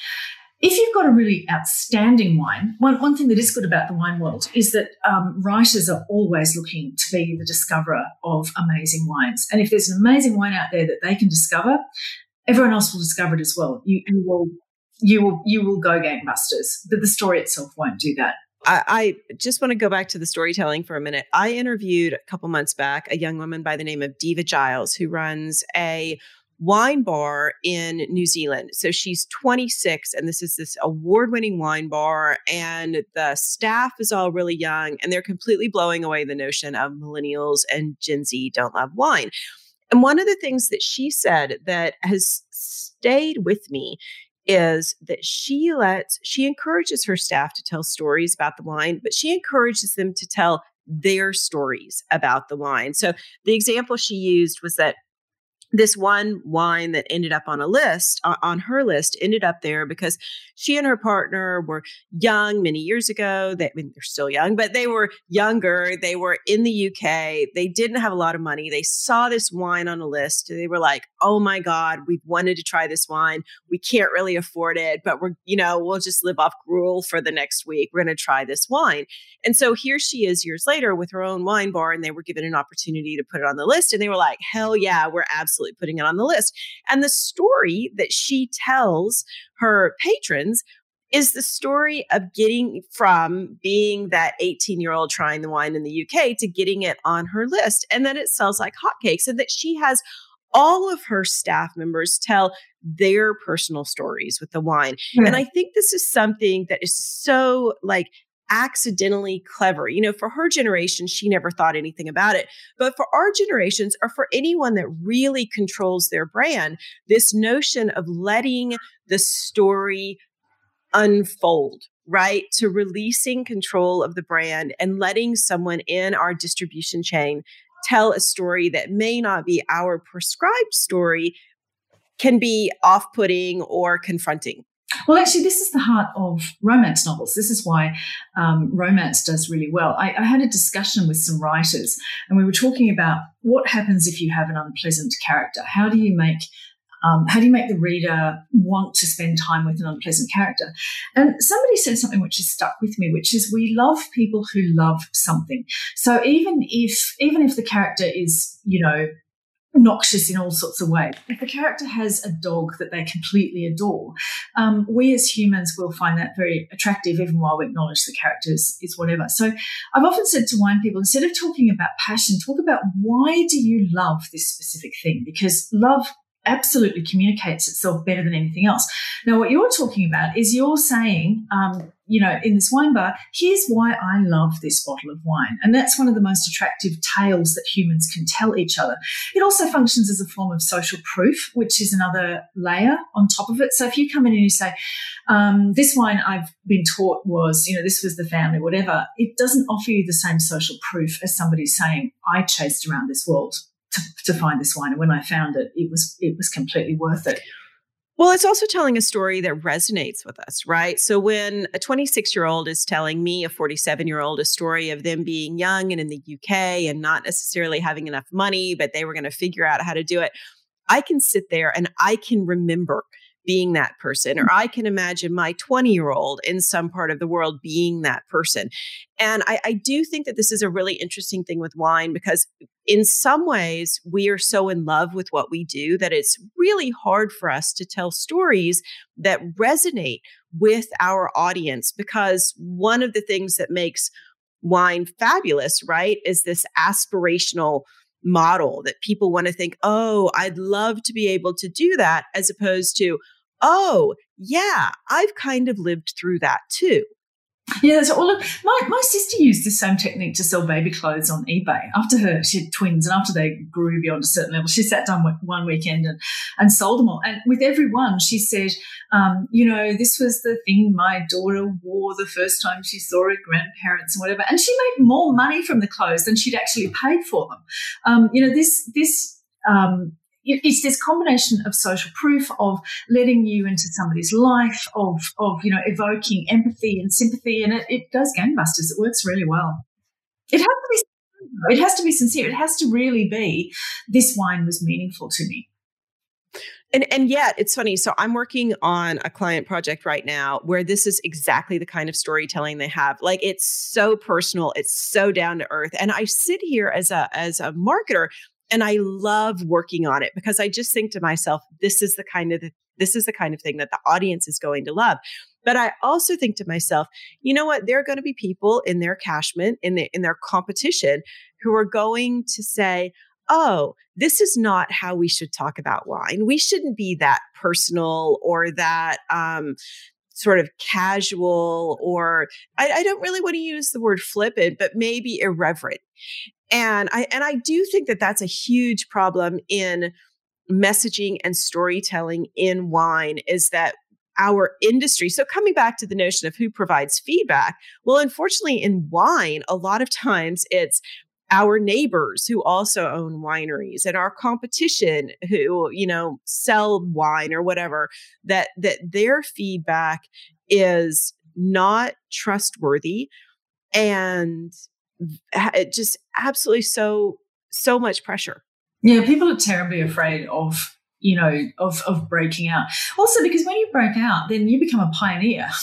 Speaker 2: If you've got a really outstanding wine, one, one thing that is good about the wine world is that um, writers are always looking to be the discoverer of amazing wines. And if there's an amazing wine out there that they can discover, everyone else will discover it as well. You, you will you will you will go gangbusters, but the story itself won't do that.
Speaker 1: I, I, just want to go back to the storytelling for a minute. I interviewed a couple months back a young woman by the name of Diva Giles, who runs a wine bar in New Zealand. So she's 26 and this is this award-winning wine bar and the staff is all really young and they're completely blowing away the notion of millennials and Gen Z don't love wine. And one of the things that she said that has stayed with me is that she lets she encourages her staff to tell stories about the wine, but she encourages them to tell their stories about the wine. So the example she used was that this one wine that ended up on a list uh, on her list ended up there because she and her partner were young many years ago. They I mean, they're still young but they were younger. They were in the UK they didn't have a lot of money. They saw this wine on a list. They were like oh my god we've wanted to try this wine. We can't really afford it but we're you know we'll just live off gruel for the next week. We're going to try this wine. And so here she is years later with her own wine bar and they were given an opportunity to put it on the list and they were like hell yeah we're absolutely absolutely putting it on the list. And the story that she tells her patrons is the story of getting from being that 18 year old trying the wine in the UK to getting it on her list and that it sells like hotcakes and that she has all of her staff members tell their personal stories with the wine. And hmm. I think this is something that is so like accidentally clever. You know, for her generation, she never thought anything about it. But for our generations, or for anyone that really controls their brand, this notion of letting the story unfold, right? To releasing control of the brand and letting someone in our distribution chain tell a story that may not be our prescribed story can be off putting or confronting
Speaker 2: Well, actually, this is the heart of romance novels. This is why um, romance does really well. I, I, had a discussion with some writers, and we were talking about what happens if you have an unpleasant character. How do you make um, how do you make the reader want to spend time with an unpleasant character? And somebody said something which has stuck with me, which is we love people who love something. So even if even if the character is you know noxious in all sorts of ways. If a character has a dog that they completely adore, um, we as humans will find that very attractive, even while we acknowledge the character is, is whatever. So I've often said to wine people, instead of talking about passion, talk about why do you love this specific thing? Because love absolutely communicates itself better than anything else. Now, what you're talking about is you're saying, um, you know, in this wine bar, here's why I love this bottle of wine. And that's one of the most attractive tales that humans can tell each other. It also functions as a form of social proof, which is another layer on top of it. So if you come in and you say, um, this wine I've been taught was, you know, this was the family, whatever, it doesn't offer you the same social proof as somebody saying, I chased around this world to, to find this wine. And when I found it, it was it was completely worth it.
Speaker 1: Well, it's also telling a story that resonates with us, right? So when a 26 year old is telling me, a 47 year old, a story of them being young and in the UK and not necessarily having enough money, but they were going to figure out how to do it, I can sit there and I can remember being that person, or. I can imagine my 20 year old in some part of the world being that person. And I, I, do think that this is a really interesting thing with wine because, in some ways, we are so in love with what we do that it's really hard for us to tell stories that resonate with our audience. Because one of the things that makes wine fabulous, right, is this aspirational model that people want to think, oh, I'd love to be able to do that, as opposed to, oh, yeah, I've kind of lived through that too.
Speaker 2: Yeah, so well, look, my, my sister used the same technique to sell baby clothes on eBay. After her, she had twins, and after they grew beyond a certain level, she sat down one weekend and, and sold them all. And with every one, she said, um, you know, this was the thing my daughter wore the first time she saw her grandparents and whatever. And she made more money from the clothes than she'd actually paid for them. Um, you know, this this um, it's this combination of social proof of letting you into somebody's life of of you know evoking empathy and sympathy and it, it does gangbusters it works really well it has to be it has to be sincere it has to really be this wine was meaningful to me
Speaker 1: and and yet it's funny. So I'm working on a client project right now where this is exactly the kind of storytelling they have. Like it's so personal, it's so down to earth. And I sit here as a as a marketer and I love working on it because I just think to myself, this is the kind of the, this is the kind of thing that the audience is going to love. But I also think to myself, you know what? There are going to be people in their cashment, in the in their competition, who are going to say, "Oh, this is not how we should talk about wine. We shouldn't be that personal or that um, sort of casual or I, I, don't really want to use the word flippant, but maybe irreverent. And I and I do think that that's a huge problem in messaging and storytelling in wine is that our industry. So coming back to the notion of who provides feedback, well unfortunately in wine a lot of times it's our neighbors who also own wineries and our competition who you know sell wine or whatever that that their feedback is not trustworthy and it just absolutely so so much pressure.
Speaker 2: Yeah, people are terribly afraid of you know of of breaking out. Also because when you break out then you become a pioneer.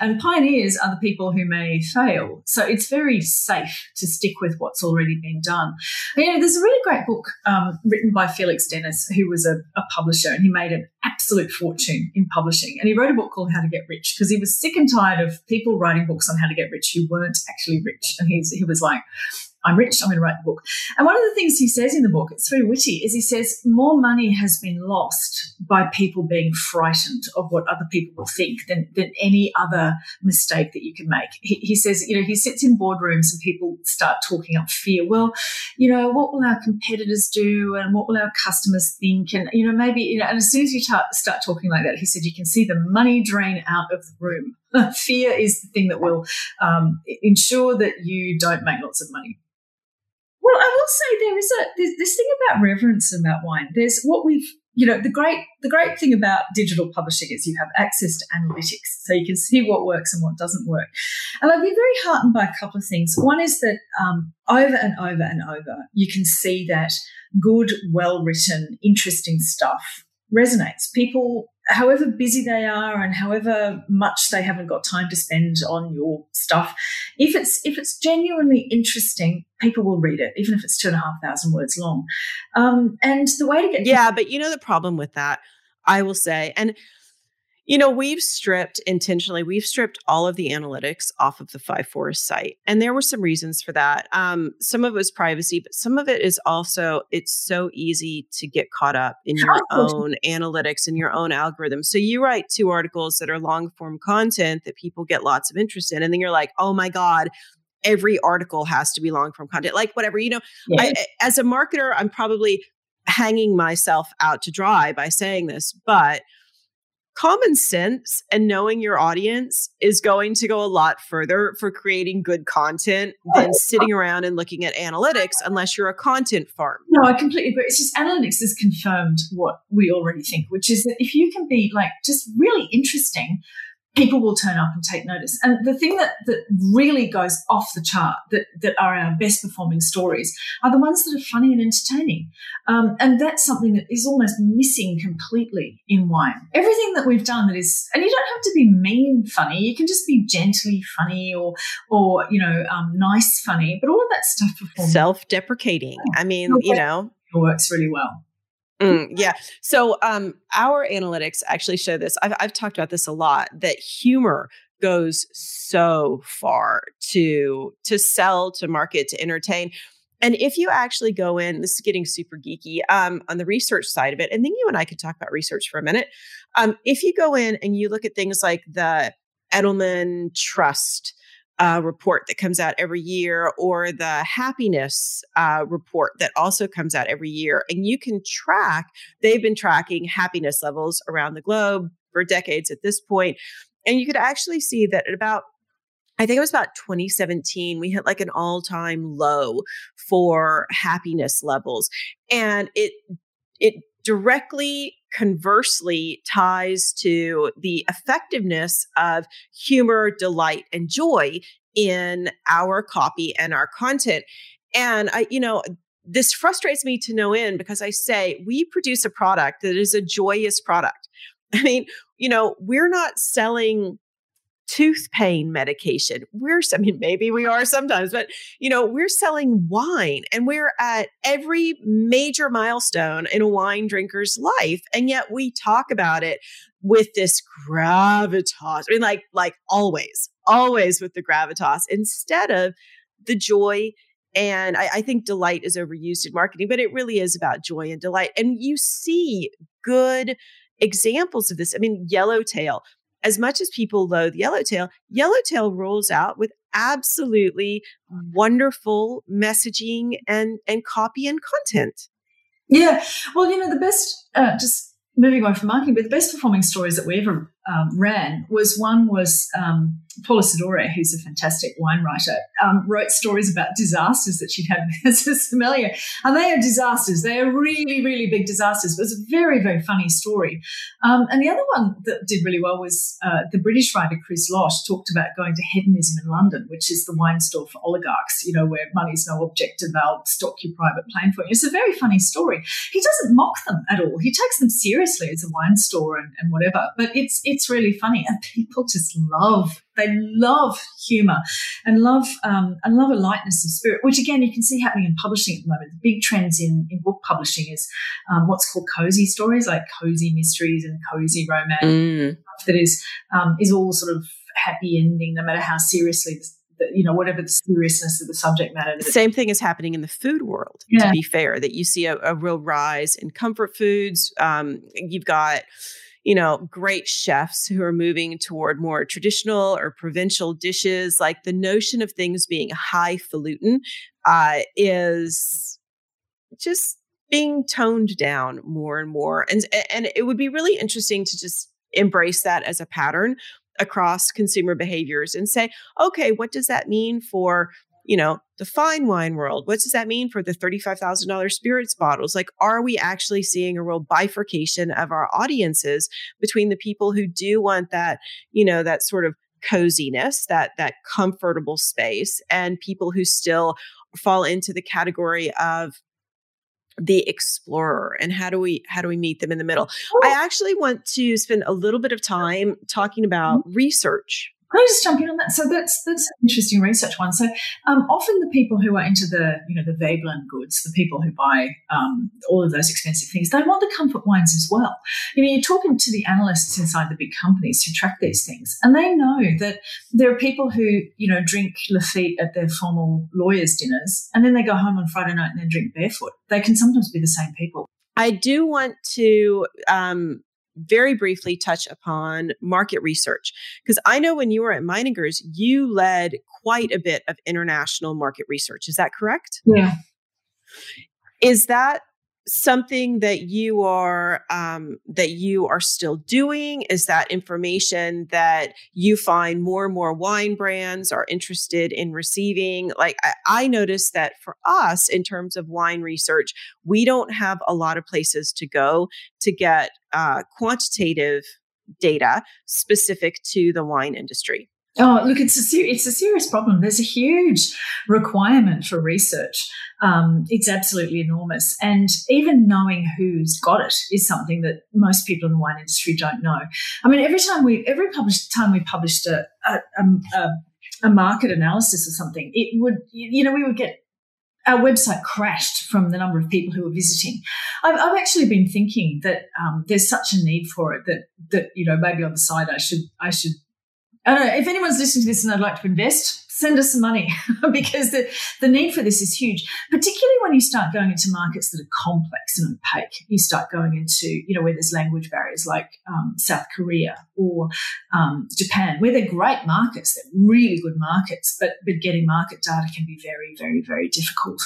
Speaker 2: And pioneers are the people who may fail. So it's very safe to stick with what's already been done. You know there's a really great book um, written by felix dennis who was a, a, publisher and he made an absolute fortune in publishing. And he wrote a book called how to get rich because he was sick and tired of people writing books on how to get rich who weren't actually rich. And he's, he was like I'm rich, I'm going to write the book. And one of the things he says in the book, it's very witty, is he says more money has been lost by people being frightened of what other people will think than, than any other mistake that you can make. He, he says, you know, he sits in boardrooms and people start talking up fear. Well, you know, what will our competitors do and what will our customers think? And, you know, maybe, you know, and as soon as you ta- start talking like that, he said, you can see the money drain out of the room. fear is the thing that will um, ensure that you don't make lots of money. Well, I will say there is a there's this thing about reverence about wine. There's what we've you know the great the great thing about digital publishing is you have access to analytics so you can see what works and what doesn't work and i've been very heartened by a couple of things one is that um, over and over and over you can see that good well written interesting stuff resonates. People however busy they are and however much they haven't got time to spend on your stuff if it's if it's genuinely interesting people will read it even if it's two and a half thousand words long. Um, and the way to get
Speaker 1: yeah but you know the problem with that? I will say and you know, we've stripped intentionally, we've stripped all of the analytics off of the Five Forest site. And there were some reasons for that. Um, some of it was privacy, but some of it is also it's so easy to get caught up in your own analytics and your own algorithm. So you write two articles that are long form content that people get lots of interest in. And then you're like, oh my God, every article has to be long form content, like whatever, you know, yeah. I, as a marketer, I'm probably hanging myself out to dry by saying this, but common sense and knowing your audience is going to go a lot further for creating good content oh, than sitting around and looking at analytics unless you're a content farm.
Speaker 2: No, I completely agree. It's just analytics has confirmed what we already think, which is that if you can be like just really interesting people will turn up and take notice. And the thing that, that really goes off the chart, that, that are our best performing stories, are the ones that are funny and entertaining. Um, and that's something that is almost missing completely in wine. Everything that we've done that is, and you don't have to be mean funny, you can just be gently funny or, or you know, um, nice funny, but all of that stuff
Speaker 1: performs. Self deprecating. I mean, you know,
Speaker 2: works really well.
Speaker 1: Mm, yeah. So um, our analytics actually show this. I've, I've talked about this a lot. That humor goes so far to to sell, to market, to entertain. And if you actually go in, this is getting super geeky um, on the research side of it, and then you and I could talk about research for a minute. Um, if you go in and you look at things like the Edelman Trust, uh, report that comes out every year or the happiness uh, report that also comes out every year. And you can track, they've been tracking happiness levels around the globe for decades at this point. And you could actually see that at about I think it was about 2017, we hit like an all time low for happiness levels. And it, it directly conversely ties to the effectiveness of humor, delight, and joy in our copy and our content. And I, you know, this frustrates me to no end because I say we produce a product that is a joyous product. I mean, you know, we're not selling tooth pain medication. We're, I mean, maybe we are sometimes, but you know, we're selling wine and we're at every major milestone in a wine drinker's life. And yet we talk about it with this gravitas. I mean, like, like always, always with the gravitas instead of the joy and I, I, think delight is overused in marketing, but it really is about joy and delight. And you see good examples of this. I mean, Yellowtail, as much as people loathe Yellowtail, Yellowtail rolls out with absolutely wonderful messaging and and copy and content.
Speaker 2: Yeah, well, you know, the best uh, just moving away from marketing, but the best performing stories that we ever um, ran was one was um, Paula Sidore, who's a fantastic wine writer, um, wrote stories about disasters that she'd had as a sommelier. And they are disasters. They are really, really big disasters. But was a very, very funny story. Um, and the other one that did really well was uh, the British writer Chris Losh talked about going to Hedonism in London, which is the wine store for oligarchs, you know, where money's no object and they'll stock your private plane for you. It's a very funny story. He doesn't mock them at all. He takes them seriously as a wine store and, and whatever. But it's it's really funny, and people just love they love humor and love um, and love a lightness of spirit, which again you can see happening in publishing at the moment. The big trends in, in book publishing is um, what's called cozy stories, like cozy mysteries and cozy romance, mm. that is um, is all sort of happy ending, no matter how seriously the, you know whatever the seriousness of the subject matter.
Speaker 1: The same thing is happening in the food world. Yeah. To be fair, that you see a, a real rise in comfort foods. Um, you've got you know, great chefs who are moving toward more traditional or provincial dishes. Like the notion of things being highfalutin uh, is just being toned down more and more. And, and it would be really interesting to just embrace that as a pattern across consumer behaviors and say, okay, what does that mean for you know, the fine wine world. What does that mean for the $35,000 spirits bottles? Like, are we actually seeing a real bifurcation of our audiences between the people who do want that, you know, that sort of coziness, that that comfortable space, and people who still fall into the category of the explorer and how do we how do we meet them in the middle i actually want to spend a little bit of time talking about mm-hmm. research
Speaker 2: can I just jump in on that? So that's that's an interesting research one. So um, often the people who are into the you know the Veblen goods, the people who buy um, all of those expensive things, they want the comfort wines as well. You know, you're talking to the analysts inside the big companies who track these things, and they know that there are people who you know drink Lafite at their formal lawyers' dinners, and then they go home on Friday night and then drink barefoot. They can sometimes be the same people.
Speaker 1: I do want to um, very briefly touch upon market research because I know when you were at Meininger's, you led quite a bit of international market research. Is that correct?
Speaker 2: Yeah.
Speaker 1: Is that something that you are um, that you are still doing? Is that information that you find more and more wine brands are interested in receiving? Like I, I noticed that for us in terms of wine research we don't have a lot of places to go to get uh, quantitative data specific to the wine industry
Speaker 2: Oh, look, it's a ser- it's a serious problem. There's a huge requirement for research. Um, it's absolutely enormous, and even knowing who's got it is something that most people in the wine industry don't know. I mean, every time we every published time we published a a, a, a market analysis or something, it would you know we would get our website crashed from the number of people who were visiting. I've, I've actually been thinking that um, there's such a need for it that that you know maybe on the side I should I should I don't know if anyone's listening to this and they'd like to invest, send us some money because the, the need for this is huge, particularly when you start going into markets that are complex and opaque. You start going into, you know, where there's language barriers like um, South Korea or um, Japan, where they're great markets, they're really good markets, but, but getting market data can be very, very, very difficult.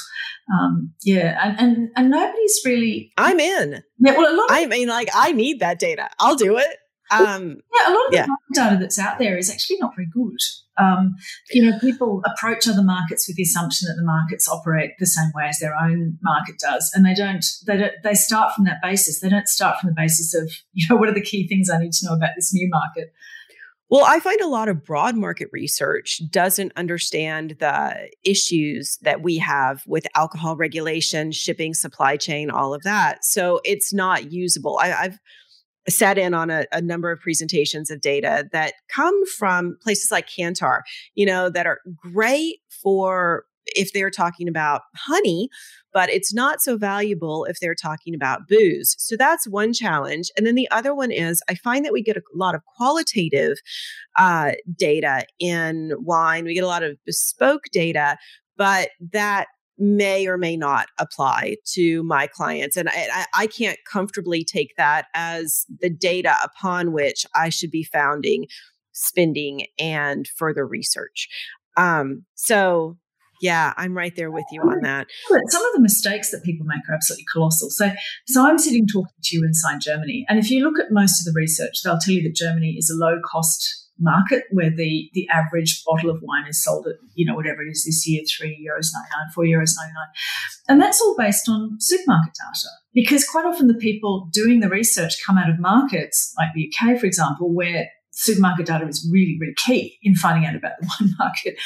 Speaker 2: Um, yeah. And, and, and nobody's really.
Speaker 1: I'm in.
Speaker 2: Yeah. Well, a lot
Speaker 1: of, I mean, like, I need that data. I'll do it. Um,
Speaker 2: yeah, a lot of the data that's out there is actually not very good. Um, you know, people approach other markets with the assumption that the markets operate the same way as their own market does, and they don't. They don't. They start from that basis. They don't start from the basis of you know what are the key things I need to know about this new market.
Speaker 1: Well, I find a lot of broad market research doesn't understand the issues that we have with alcohol regulation, shipping, supply chain, all of that. So it's not usable. I, have sat in on a, a, number of presentations of data that come from places like Kantar, you know, that are great for if they're talking about honey, but it's not so valuable if they're talking about booze. So that's one challenge. And then the other one is I find that we get a lot of qualitative uh, data in wine, we get a lot of bespoke data, but that may or may not apply to my clients. And I, I, can't comfortably take that as the data upon which I should be founding spending and further research. Um, so yeah, I'm right there with you on that.
Speaker 2: Some of the mistakes that people make are absolutely colossal. So, so I'm sitting talking to you inside Germany, and if you look at most of the research, they'll tell you that Germany is a low cost market where the the average bottle of wine is sold at you know whatever it is this year three euros ninety nine four euros ninety nine, and that's all based on supermarket data because quite often the people doing the research come out of markets like the UK for example where supermarket data is really, really key in finding out about the wine market.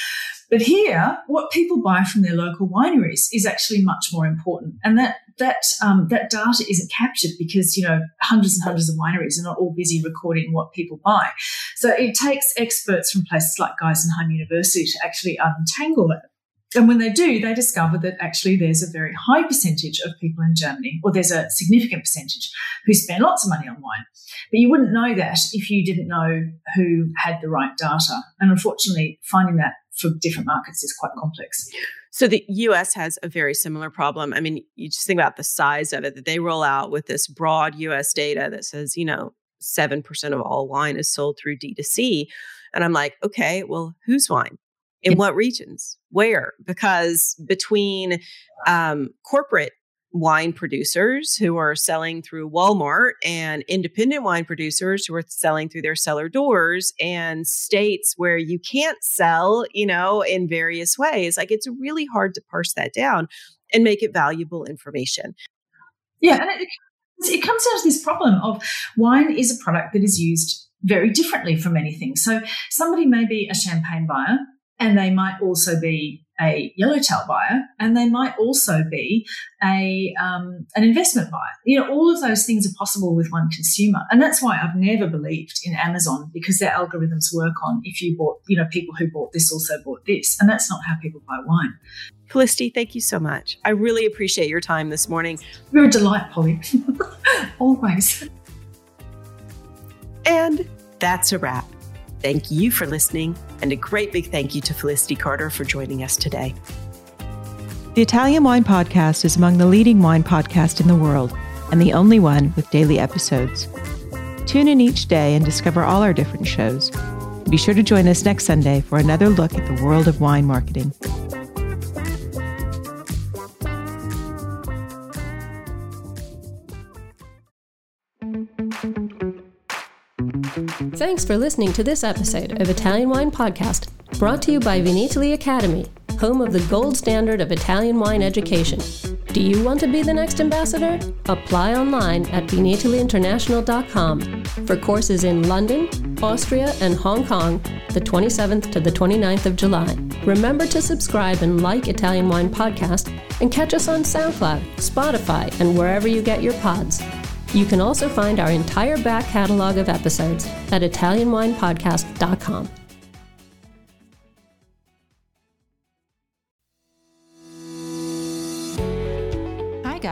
Speaker 2: But here, what people buy from their local wineries is actually much more important, and that that um, that data isn't captured because you know hundreds and hundreds of wineries are not all busy recording what people buy. So it takes experts from places like Geisenheim University to actually untangle it. And when they do, they discover that actually there's a very high percentage of people in Germany, or there's a significant percentage who spend lots of money on wine. But you wouldn't know that if you didn't know who had the right data. And unfortunately, finding that for different markets is quite complex.
Speaker 1: So the US has a very similar problem. I mean, you just think about the size of it that they roll out with this broad US data that says, you know, 7% of all wine is sold through D2C. And I'm like, okay, well, whose wine? In what regions? Where? Because between um, corporate wine producers who are selling through Walmart and independent wine producers who are selling through their cellar doors and states where you can't sell, you know, in various ways. Like it's really hard to parse that down and make it valuable information.
Speaker 2: Yeah, and it, it comes down to this problem of wine is a product that is used very differently from anything. So somebody may be a champagne buyer and they might also be a yellowtail buyer, and they might also be a um, an investment buyer. You know, all of those things are possible with one consumer, and that's why I've never believed in Amazon because their algorithms work on if you bought, you know, people who bought this also bought this, and that's not how people buy wine.
Speaker 1: Felicity, thank you so much. I really appreciate your time this morning.
Speaker 2: You're a delight, Polly. Always.
Speaker 1: And that's a wrap. Thank you for listening, and a great big thank you to Felicity Carter for joining us today. The Italian Wine Podcast is among the leading wine podcasts in the world and the only one with daily episodes. Tune in each day and discover all our different shows. Be sure to join us next Sunday for another look at the world of wine marketing.
Speaker 3: Thanks for listening to this episode of Italian Wine Podcast, brought to you by Vinitaly Academy, home of the gold standard of Italian wine education. Do you want to be the next ambassador? Apply online at vinitalyinternational.com for courses in London, Austria, and Hong Kong the 27th to the 29th of July. Remember to subscribe and like Italian Wine Podcast and catch us on SoundCloud, Spotify, and wherever you get your pods. You can also find our entire back catalog of episodes at ItalianWinePodcast.com.